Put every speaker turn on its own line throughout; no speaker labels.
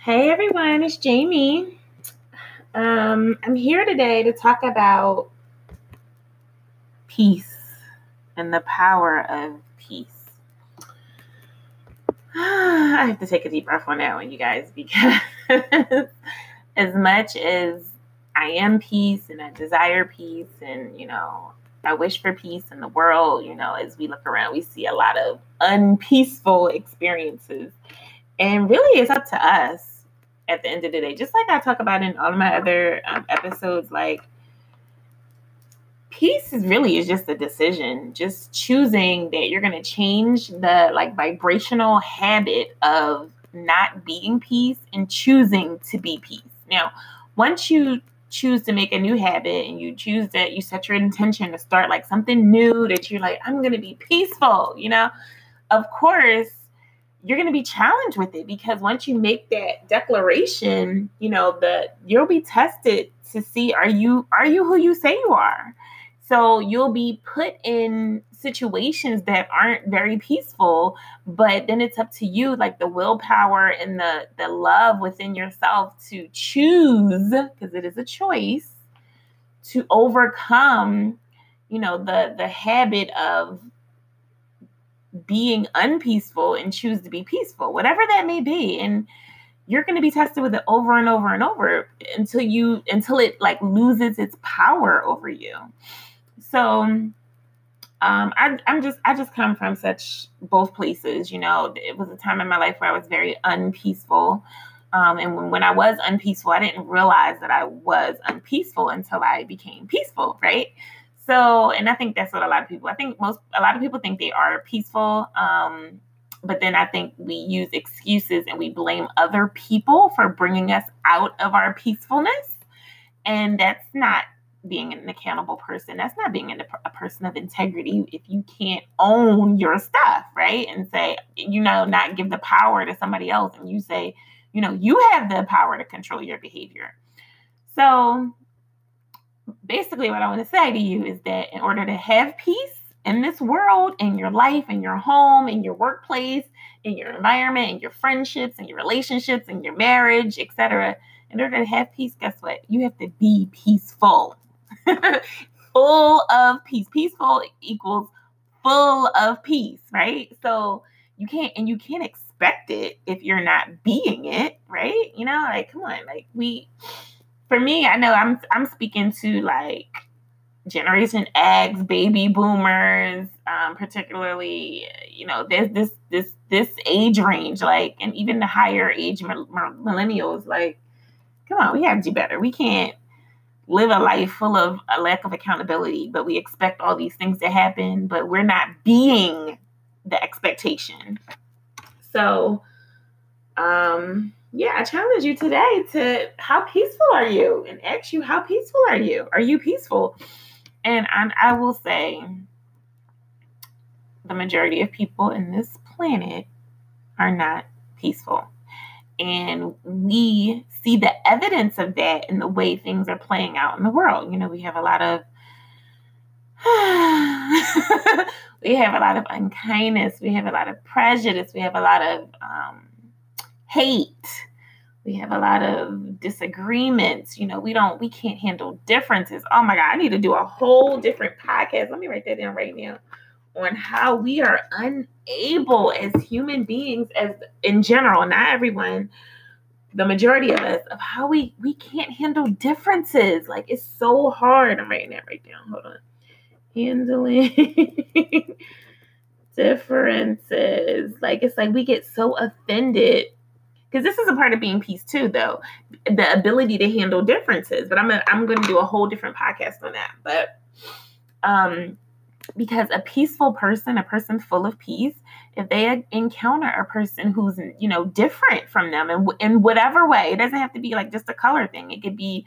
Hey everyone, it's Jamie. Um, I'm here today to talk about peace and the power of peace. I have to take a deep breath on that one, you guys, because as much as I am peace and I desire peace and, you know, I wish for peace in the world, you know, as we look around, we see a lot of unpeaceful experiences. And really, it's up to us at the end of the day, just like I talk about in all of my other um, episodes, like peace is really is just a decision, just choosing that you're going to change the like vibrational habit of not being peace and choosing to be peace. Now, once you choose to make a new habit and you choose that you set your intention to start like something new that you're like I'm going to be peaceful, you know, of course you're going to be challenged with it because once you make that declaration, you know, the you'll be tested to see are you are you who you say you are. So you'll be put in situations that aren't very peaceful, but then it's up to you like the willpower and the the love within yourself to choose because it is a choice to overcome, you know, the the habit of being unpeaceful and choose to be peaceful, whatever that may be. And you're going to be tested with it over and over and over until you until it like loses its power over you. So um I, I'm just I just come from such both places. You know, it was a time in my life where I was very unpeaceful. Um, and when, when I was unpeaceful, I didn't realize that I was unpeaceful until I became peaceful, right? So, and I think that's what a lot of people, I think most, a lot of people think they are peaceful. Um, but then I think we use excuses and we blame other people for bringing us out of our peacefulness. And that's not being an accountable person. That's not being a person of integrity if you can't own your stuff, right? And say, you know, not give the power to somebody else and you say, you know, you have the power to control your behavior. So basically what I want to say to you is that in order to have peace in this world, in your life, in your home, in your workplace, in your environment, in your friendships, in your relationships, in your marriage, etc., in order to have peace, guess what? You have to be peaceful. full of peace. Peaceful equals full of peace, right? So you can't and you can't expect it if you're not being it, right? You know, like come on, like we for me, I know I'm I'm speaking to like Generation X, baby boomers, um, particularly, you know, there's this this this age range, like, and even the higher age millennials, like, come on, we have to do better. We can't live a life full of a lack of accountability, but we expect all these things to happen, but we're not being the expectation. So, um, yeah, I challenge you today to how peaceful are you and ask you, how peaceful are you? Are you peaceful? And I, I will say, the majority of people in this planet are not peaceful. And we see the evidence of that in the way things are playing out in the world. You know, we have a lot of we have a lot of unkindness, we have a lot of prejudice, we have a lot of um, hate. We have a lot of disagreements. You know, we don't, we can't handle differences. Oh my God, I need to do a whole different podcast. Let me write that down right now on how we are unable as human beings, as in general, not everyone, the majority of us, of how we we can't handle differences. Like it's so hard. I'm writing that right down. Hold on. Handling differences. Like it's like we get so offended because this is a part of being peace too though. The ability to handle differences but i'm gonna, i'm going to do a whole different podcast on that. But um because a peaceful person a person full of peace if they encounter a person who's you know different from them in, in whatever way it doesn't have to be like just a color thing. It could be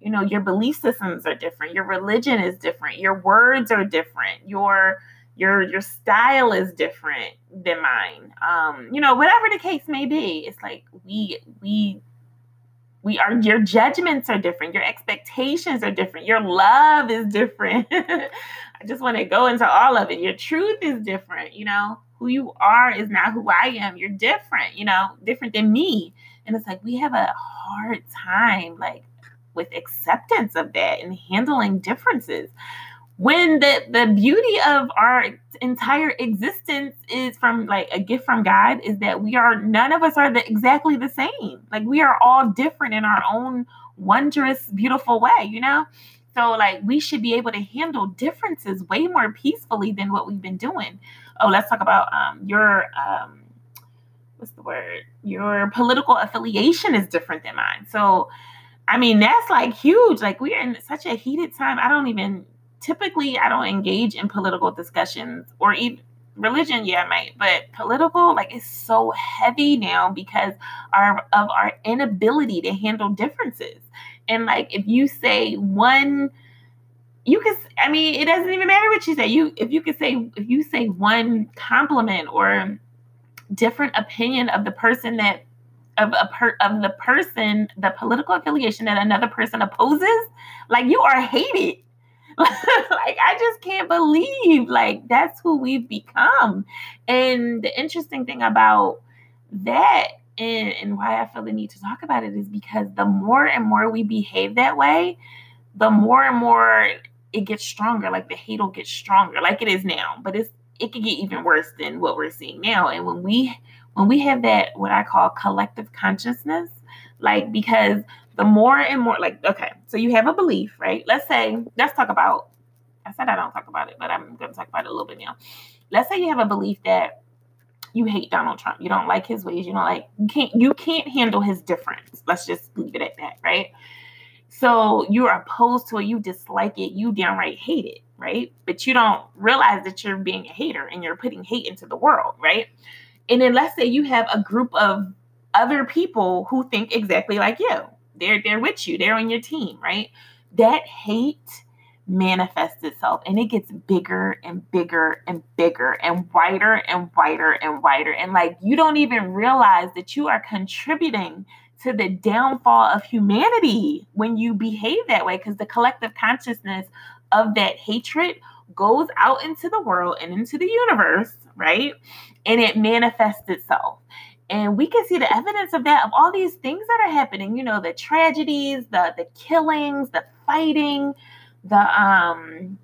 you know your belief systems are different your religion is different your words are different your your your style is different than mine. Um you know whatever the case may be it's like we we we are your judgments are different. Your expectations are different. Your love is different. I just want to go into all of it. Your truth is different you know? Who you are is not who I am. You're different, you know, different than me. And it's like we have a hard time like with acceptance of that and handling differences. When the the beauty of our entire existence is from like a gift from God is that we are none of us are the, exactly the same. Like we are all different in our own wondrous, beautiful way, you know? So like we should be able to handle differences way more peacefully than what we've been doing. Oh, let's talk about um, your um, what's the word? Your political affiliation is different than mine. So I mean that's like huge. Like we're in such a heated time. I don't even typically I don't engage in political discussions or even religion yeah I might but political like it's so heavy now because our of our inability to handle differences. And like if you say one you can i mean it doesn't even matter what you say. You if you could say if you say one compliment or different opinion of the person that of a per, of the person the political affiliation that another person opposes like you are hated like I just can't believe like that's who we've become. And the interesting thing about that and, and why I feel the need to talk about it is because the more and more we behave that way, the more and more it gets stronger. Like the hate will get stronger, like it is now. But it's it can get even worse than what we're seeing now. And when we when we have that what I call collective consciousness, like because the more and more like okay, so you have a belief, right? Let's say let's talk about I said I don't talk about it, but I'm going to talk about it a little bit now. Let's say you have a belief that you hate Donald Trump. You don't like his ways. You don't like you can't you can't handle his difference. Let's just leave it at that, right? So you're opposed to it, you dislike it, you downright hate it, right? But you don't realize that you're being a hater and you're putting hate into the world, right? And then let's say you have a group of other people who think exactly like you. They're they're with you, they're on your team, right? That hate manifests itself and it gets bigger and bigger and bigger and wider and wider and wider. And like you don't even realize that you are contributing to the downfall of humanity when you behave that way because the collective consciousness of that hatred goes out into the world and into the universe, right? And it manifests itself. And we can see the evidence of that of all these things that are happening, you know, the tragedies, the the killings, the fighting, the um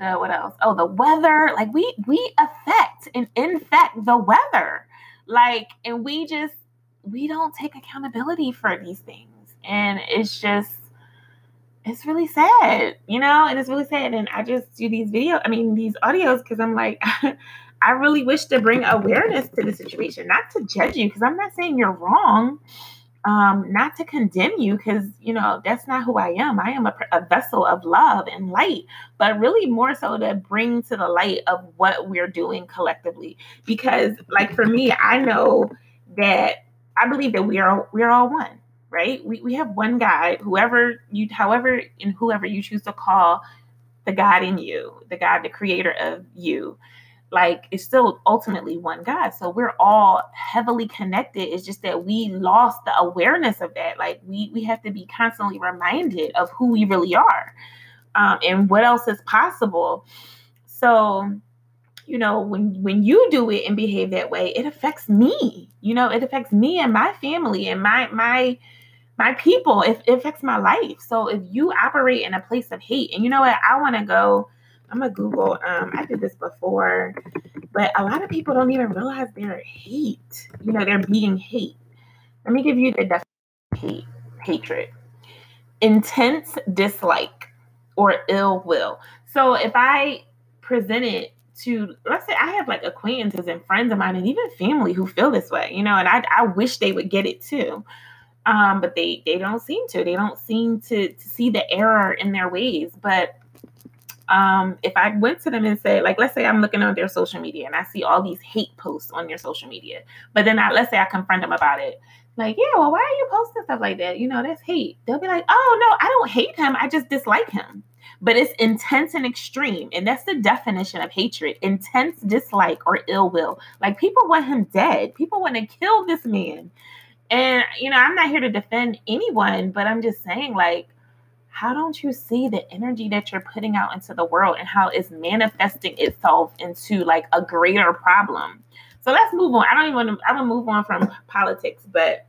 the what else? Oh, the weather. Like we we affect and infect the weather. Like, and we just we don't take accountability for these things. And it's just it's really sad, you know, and it's really sad. And I just do these video, I mean these audios because I'm like I really wish to bring awareness to the situation, not to judge you, because I'm not saying you're wrong um, not to condemn you because you know that's not who I am. I am a, a, vessel of love and light, but really more so to bring to the light of what we're doing collectively. Because, like for me, I know that I believe that we are we're all one, right? We we have one God, whoever you, however, and whoever you choose to call the God in you, the God, the Creator of you like it's still ultimately one God. So we're all heavily connected. It's just that we lost the awareness of that. Like we we have to be constantly reminded of who we really are um, and what else is possible. So you know when when you do it and behave that way it affects me you know it affects me and my family and my my my people it, it affects my life so if you operate in a place of hate and you know what i want to go I'm gonna Google. Um, I did this before, but a lot of people don't even realize they're hate. You know, they're being hate. Let me give you the definition hate, hatred. Intense dislike or ill will. So if I present it to let's say I have like acquaintances and friends of mine and even family who feel this way, you know, and I I wish they would get it too. Um, but they they don't seem to. They don't seem to, to see the error in their ways. But um, if I went to them and said, like, let's say I'm looking on their social media and I see all these hate posts on your social media, but then I, let's say I confront them about it, like, yeah, well, why are you posting stuff like that? You know, that's hate. They'll be like, oh, no, I don't hate him. I just dislike him. But it's intense and extreme. And that's the definition of hatred intense dislike or ill will. Like, people want him dead, people want to kill this man. And, you know, I'm not here to defend anyone, but I'm just saying, like, how don't you see the energy that you're putting out into the world and how it's manifesting itself into like a greater problem? So let's move on. I don't even want to, I'm gonna move on from politics, but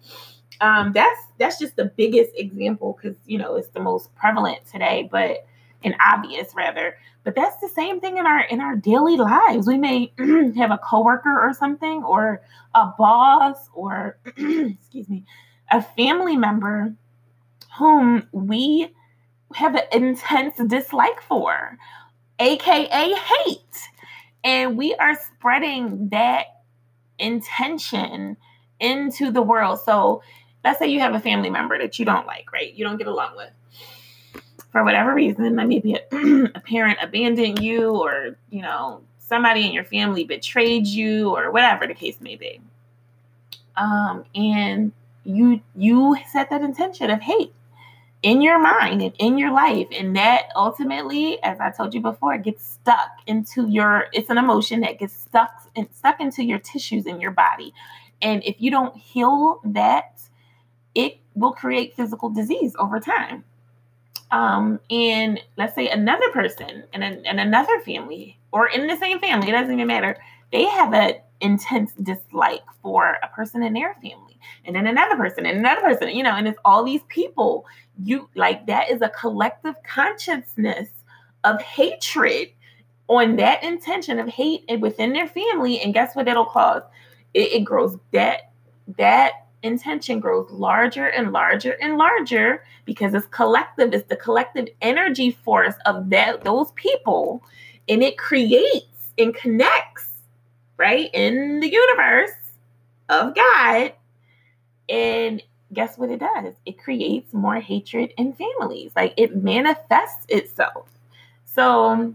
um, that's that's just the biggest example because you know it's the most prevalent today, but and obvious rather. But that's the same thing in our in our daily lives. We may have a coworker or something, or a boss, or excuse me, a family member whom we have an intense dislike for, aka hate. And we are spreading that intention into the world. So let's say you have a family member that you don't like, right? You don't get along with. For whatever reason, maybe a, a parent abandoned you or, you know, somebody in your family betrayed you or whatever the case may be. Um, and you you set that intention of hate in your mind and in your life and that ultimately as i told you before gets stuck into your it's an emotion that gets stuck and stuck into your tissues in your body. And if you don't heal that it will create physical disease over time. Um, and let's say another person and, and another family or in the same family it doesn't even matter they have an intense dislike for a person in their family and then another person and another person you know and it's all these people. You like that is a collective consciousness of hatred on that intention of hate within their family. And guess what it'll cause? It, it grows that that intention grows larger and larger and larger because it's collective it's the collective energy force of that those people. And it creates and connects right in the universe of god and guess what it does? It creates more hatred in families. Like it manifests itself. So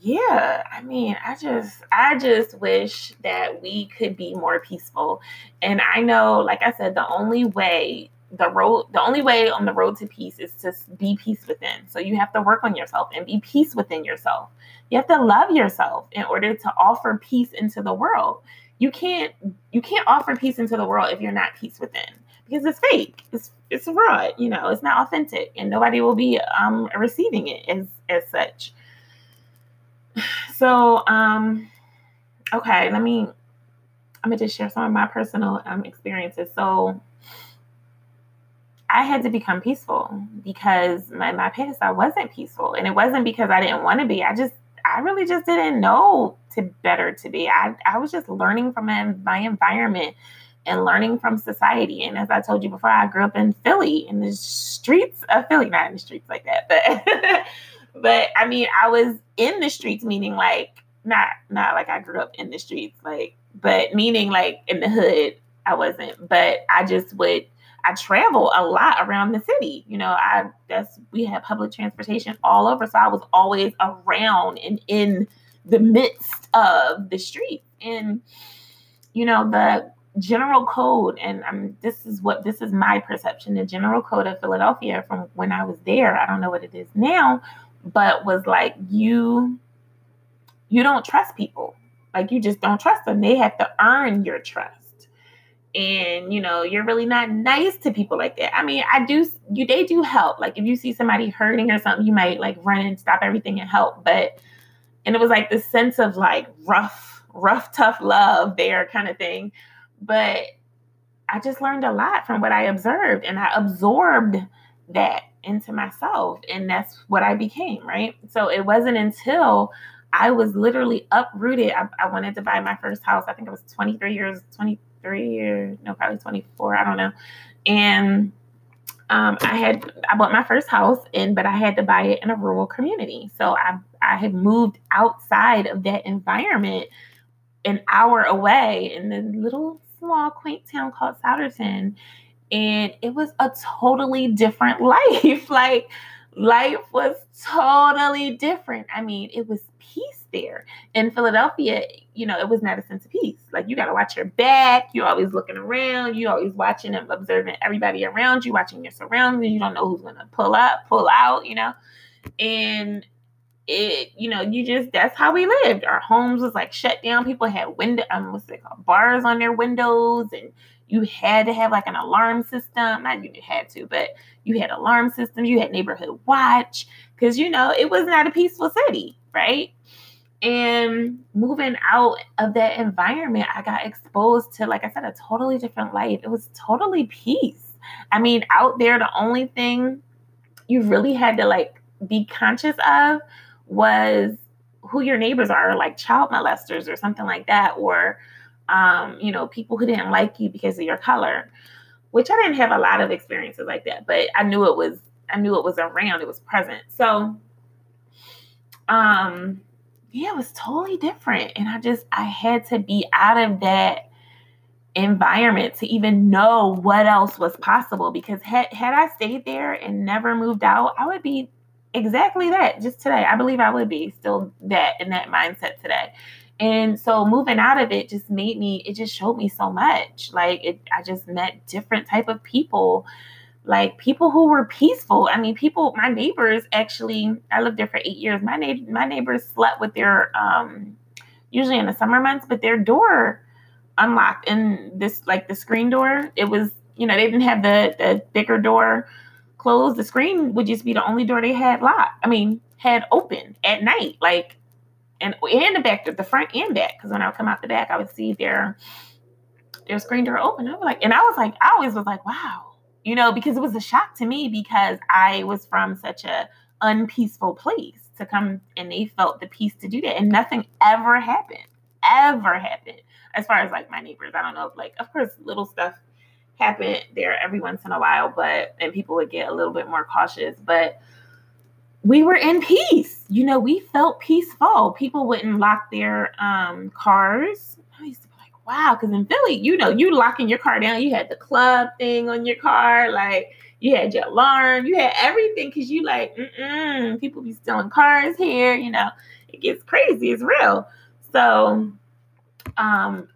yeah, I mean, I just I just wish that we could be more peaceful. And I know, like I said, the only way the road the only way on the road to peace is to be peace within. So you have to work on yourself and be peace within yourself. You have to love yourself in order to offer peace into the world you can't you can't offer peace into the world if you're not peace within because it's fake it's it's fraud you know it's not authentic and nobody will be um receiving it as as such so um okay let me i'm gonna just share some of my personal um, experiences so I had to become peaceful because my, my past I wasn't peaceful. And it wasn't because I didn't want to be. I just I really just didn't know to better to be. I, I was just learning from my, my environment and learning from society. And as I told you before, I grew up in Philly, in the streets of Philly, not in the streets like that, but but I mean, I was in the streets, meaning like not not like I grew up in the streets, like but meaning like in the hood. I wasn't, but I just would I travel a lot around the city. You know, I that's we have public transportation all over, so I was always around and in the midst of the street. And you know, the general code, and I'm this is what this is my perception. The general code of Philadelphia from when I was there, I don't know what it is now, but was like you you don't trust people. Like you just don't trust them. They have to earn your trust and you know you're really not nice to people like that. I mean i do you they do help. Like if you see somebody hurting or something you might like run and stop everything and help. But and it was like this sense of like rough rough tough love there kind of thing. But i just learned a lot from what i observed and i absorbed that into myself and that's what i became right? So it wasn't until i was literally uprooted I, I wanted to buy my first house i think I was 23 years 20 23 or no, probably 24. I don't know. And um, I had I bought my first house in, but I had to buy it in a rural community. So I I had moved outside of that environment, an hour away in the little small quaint town called Souderton, and it was a totally different life. like life was totally different. I mean, it was peace there. In Philadelphia, you know, it was not a sense of peace. Like you got to watch your back. You're always looking around. You're always watching and observing everybody around you, watching your surroundings. You don't know who's to pull up, pull out, you know. And it, you know, you just that's how we lived. Our homes was like shut down. People had window, um, what's it called, bars on their windows, and you had to have like an alarm system. Not you had to, but you had alarm systems. You had neighborhood watch because you know it was not a peaceful city, right? And moving out of that environment, I got exposed to, like I said, a totally different life. It was totally peace. I mean, out there, the only thing you really had to like be conscious of was who your neighbors are, like child molesters or something like that, or um, you know, people who didn't like you because of your color. Which I didn't have a lot of experiences like that, but I knew it was I knew it was around, it was present. So um yeah, it was totally different. And I just I had to be out of that environment to even know what else was possible because had had I stayed there and never moved out, I would be exactly that just today. I believe I would be still that in that mindset today. And so moving out of it just made me, it just showed me so much. Like it, I just met different type of people, like people who were peaceful. I mean, people, my neighbors actually, I lived there for eight years. My neighbor, my neighbors slept with their, um, usually in the summer months, but their door unlocked and this, like the screen door, it was, you know, they didn't have the, the bigger door closed, the screen would just be the only door they had locked. I mean, had open at night, like, and and the back, the front and back. Because when I would come out the back, I would see their their screen door open. I was like, and I was like, I always was like, wow, you know, because it was a shock to me because I was from such a unpeaceful place to come and they felt the peace to do that, and nothing ever happened, ever happened. As far as like my neighbors, I don't know, if, like of course little stuff happened there every once in a while, but and people would get a little bit more cautious. But we were in peace. You know, we felt peaceful. People wouldn't lock their um, cars. I used to be like, wow, because in Philly, you know, you locking your car down, you had the club thing on your car, like you had your alarm, you had everything because you like, mm people be stealing cars here, you know, it gets crazy, it's real. So um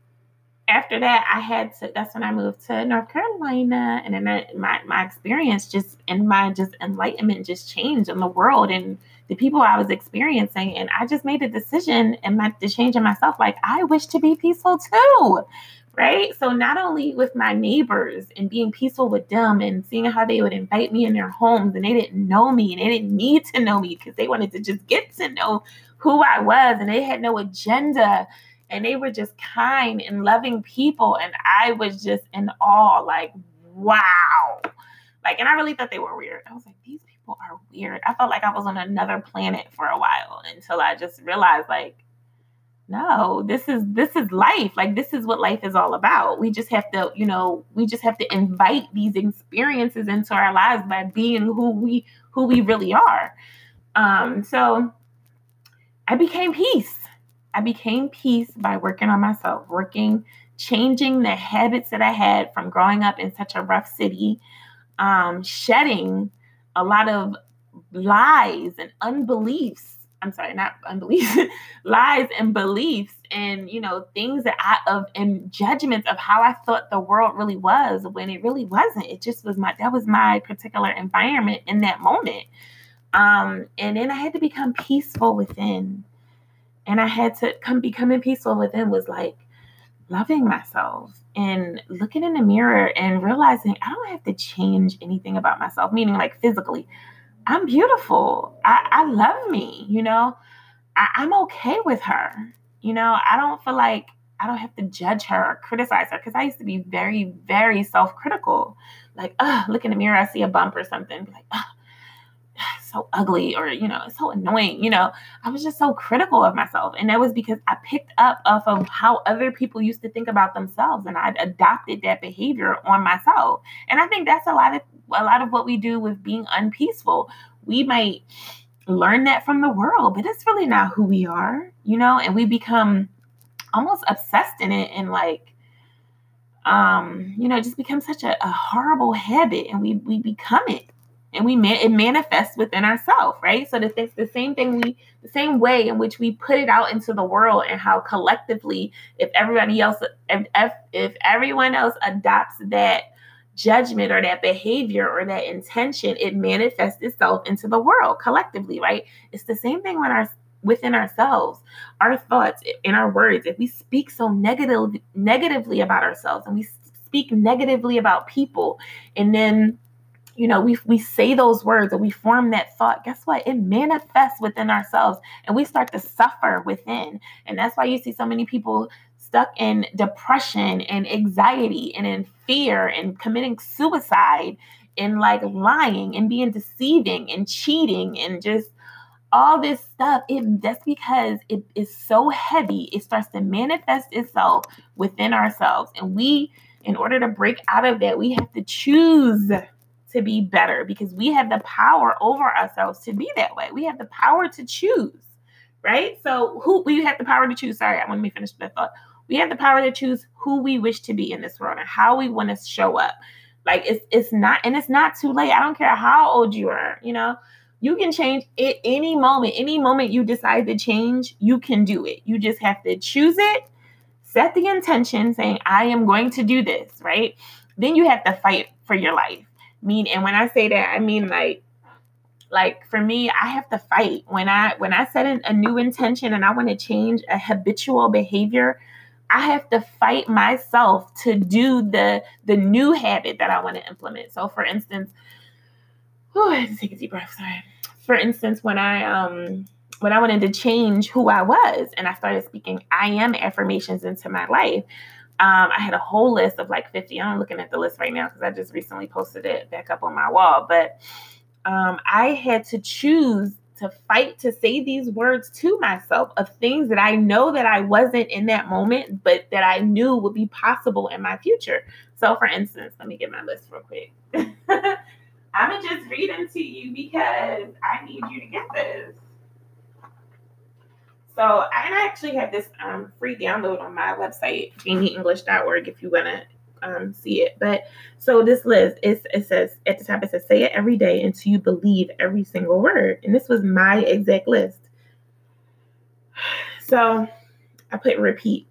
after that, I had to. That's when I moved to North Carolina, and then my my experience just and my just enlightenment just changed in the world and the people I was experiencing, and I just made a decision and my the change in myself. Like I wish to be peaceful too, right? So not only with my neighbors and being peaceful with them and seeing how they would invite me in their homes, and they didn't know me and they didn't need to know me because they wanted to just get to know who I was, and they had no agenda and they were just kind and loving people and i was just in awe like wow. Like and i really thought they were weird. I was like these people are weird. I felt like i was on another planet for a while until i just realized like no this is this is life. Like this is what life is all about. We just have to you know we just have to invite these experiences into our lives by being who we who we really are. Um so i became peace I became peace by working on myself, working, changing the habits that I had from growing up in such a rough city, um, shedding a lot of lies and unbeliefs. I'm sorry, not unbeliefs, lies and beliefs, and you know things that I of and judgments of how I thought the world really was when it really wasn't. It just was my that was my particular environment in that moment. Um, and then I had to become peaceful within and I had to come becoming peaceful within was like loving myself and looking in the mirror and realizing I don't have to change anything about myself, meaning like physically. I'm beautiful. I, I love me, you know. I, I'm okay with her. You know, I don't feel like I don't have to judge her or criticize her because I used to be very, very self-critical. Like, oh, look in the mirror, I see a bump or something. Like, oh, so ugly or you know it's so annoying you know i was just so critical of myself. And that was because i picked up off of how other people used to think about themselves and i adopted that behavior on myself. And i think that's a lot of a lot of what we do with being unpeaceful. We might learn that from the world but it's really not who we are you know and we become almost obsessed in it and like um you know it just become such a, a horrible habit and we we become it and we man- it manifests within ourselves, right? So the, th- the same thing we the same way in which we put it out into the world and how collectively if everybody else if if, if everyone else adopts that judgment or that behavior or that intention, it manifests itself into the world collectively, right? It's the same thing when our within ourselves, our thoughts in our words. If we speak so negative, negatively about ourselves and we speak negatively about people, and then you know, we we say those words and we form that thought, guess what? It manifests within ourselves and we start to suffer within. And that's why you see so many people stuck in depression and anxiety and in fear and committing suicide and like lying and being deceiving and cheating and just all this stuff it that's because it is so heavy it starts to manifest itself within ourselves and we in order to break out of that we have to choose to be better because we have the power over ourselves to be that way we have the power to choose right so who we have the power to choose sorry i want to finish that thought we have the power to choose who we wish to be in this world and how we want to show up. Like it's it's not and it's not too late. I don't care how old you are, you know. You can change it any moment. Any moment you decide to change, you can do it. You just have to choose it, set the intention saying I am going to do this, right? Then you have to fight for your life. Mean and when I say that, I mean like like for me i have to fight when i when i set a new intention and i want to change a habitual behavior I have to fight myself to do the the new habit that I want to implement. So for instance, oh, I had to take a deep breath. Sorry. For instance, when I um when I wanted to change who I was and I started speaking I am affirmations into my life, um, I had a whole list of like 50. I'm looking at the list right now because I just recently posted it back up on my wall. But um, I had to choose to fight to say these words to myself of things that I know that I wasn't in that moment, but that I knew would be possible in my future. So, for instance, let me get my list real quick. I'm gonna just read them to you because I need you to get this. So, and I actually have this um, free download on my website, jamieenglish.org, if you wanna um, see it. But so this list is it says at the top it says say it every day until you believe every single word. And this was my exact list. So I put repeat.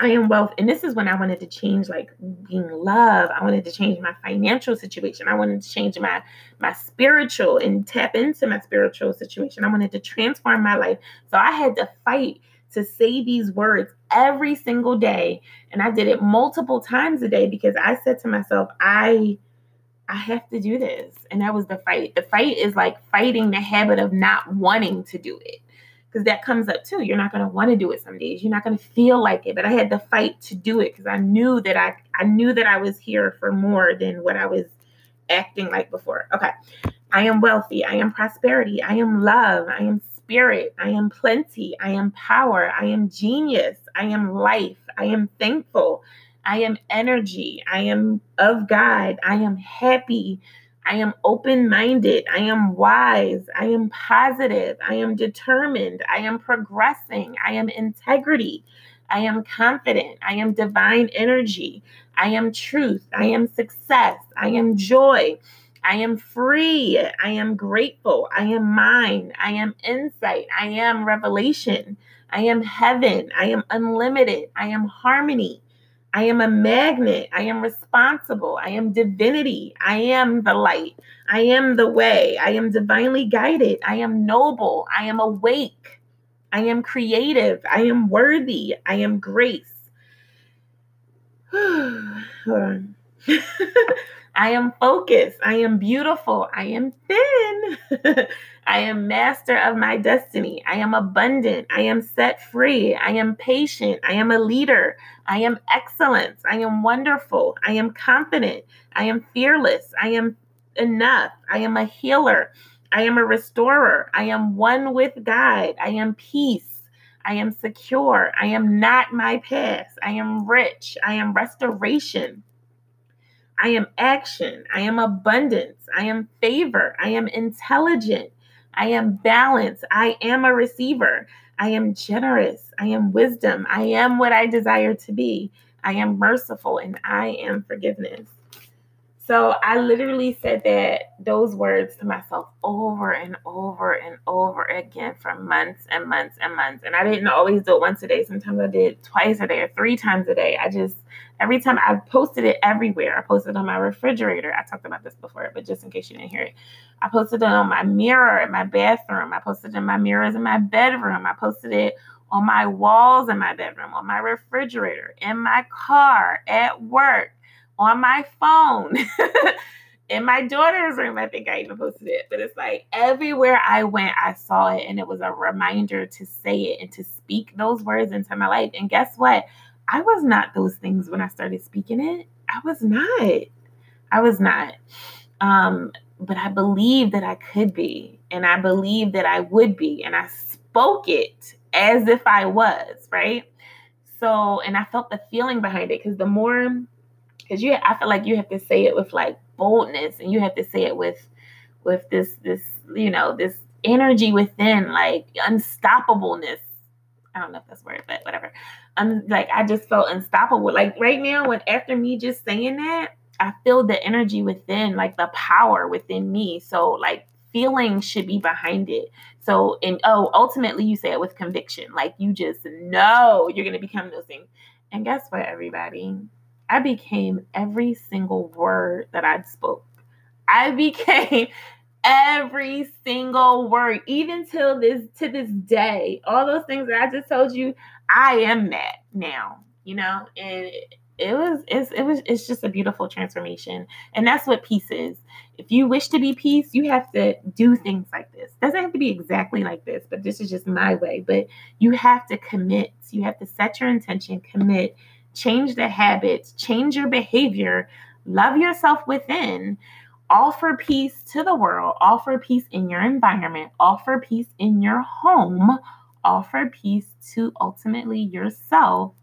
I am wealth. And this is when I wanted to change like being love. I wanted to change my financial situation. I wanted to change my my spiritual and tap into my spiritual situation. I wanted to transform my life. So I had to fight to say these words every single day and i did it multiple times a day because i said to myself i i have to do this and that was the fight the fight is like fighting the habit of not wanting to do it because that comes up too you're not going to want to do it some days you're not going to feel like it but i had to fight to do it because i knew that i i knew that i was here for more than what i was acting like before okay i am wealthy i am prosperity i am love i am spirit. I am plenty. I am power. I am genius. I am life. I am thankful. I am energy. I am of God. I am happy. I am open minded. I am wise. I am positive. I am determined. I am progressing. I am integrity. I am confident. I am divine energy. I am truth. I am success. I am joy. I am free. I am grateful. I am mine. I am insight. I am revelation. I am heaven. I am unlimited. I am harmony. I am a magnet. I am responsible. I am divinity. I am the light. I am the way. I am divinely guided. I am noble. I am awake. I am creative. I am worthy. I am grace. Hold on. I am focused. I am beautiful. I am thin. I am master of my destiny. I am abundant. I am set free. I am patient. I am a leader. I am excellence. I am wonderful. I am confident. I am fearless. I am enough. I am a healer. I am a restorer. I am one with God. I am peace. I am secure. I am not my past. I am rich. I am restoration. I am action. I am abundance. I am favor. I am intelligent. I am balance. I am a receiver. I am generous. I am wisdom. I am what I desire to be. I am merciful and I am forgiveness. So I literally said that those words to myself over and over and over again for months and months and months. And I didn't always do it once a day. Sometimes I did twice a day or three times a day. I just every time I posted it everywhere. I posted on my refrigerator. I talked about this before, but just in case you didn't hear it, I posted it on my mirror in my bathroom. I posted it in my mirrors in my bedroom. I posted it on my walls in my bedroom, on my refrigerator, in my car, at work on my phone. in my daughter's room, I think I even posted it. But it's like everywhere I went, I saw it, and it was a reminder to say it and to speak those words into my life. And guess what? I was not those things when I started speaking it. I was not. I was not. Um, but I believed that I could be, and I believed that I would be, and I spoke it as if I was, right? So, and I felt the feeling behind it because the more because you I feel like you have to say it with like boldness and you have to say it with with this this you know this energy within like unstoppableness I don't know if that's word, but whatever. I'm like, I just felt unstoppable. Like right now, when after me just saying that, I feel the energy within, like the power within me. So like feeling should be behind it. So and oh, ultimately you say it with conviction. Like you just know you're gonna become those things. And guess what, everybody? I became every single word that I spoke. I became every single word, even till this to this day. All those things that I just told you, I am that now. You know, and it, it was it's it was it's just a beautiful transformation, and that's what peace is. If you wish to be peace, you have to do things like this. Doesn't have to be exactly like this, but this is just my way. But you have to commit. You have to set your intention, commit, change the habits, change your behavior, love yourself within, offer peace to the world, offer peace in your environment, offer peace in your home, offer peace to ultimately yourself.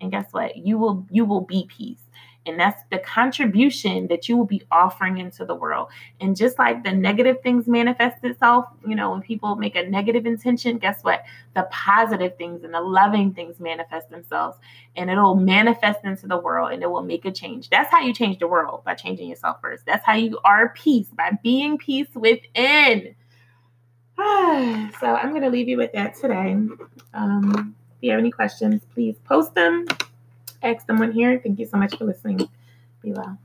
And guess what? You will you will be peace. And that's the contribution that you will be offering into the world. And just like the negative things manifest itself, you know, when people make a negative intention, guess what? The positive things and the loving things manifest themselves. And it'll manifest into the world and it will make a change. That's how you change the world by changing yourself first. That's how you are peace by being peace within. so I'm going to leave you with that today. Um, if you have any questions, please post them ask someone here. Thank you so much for listening. Be well.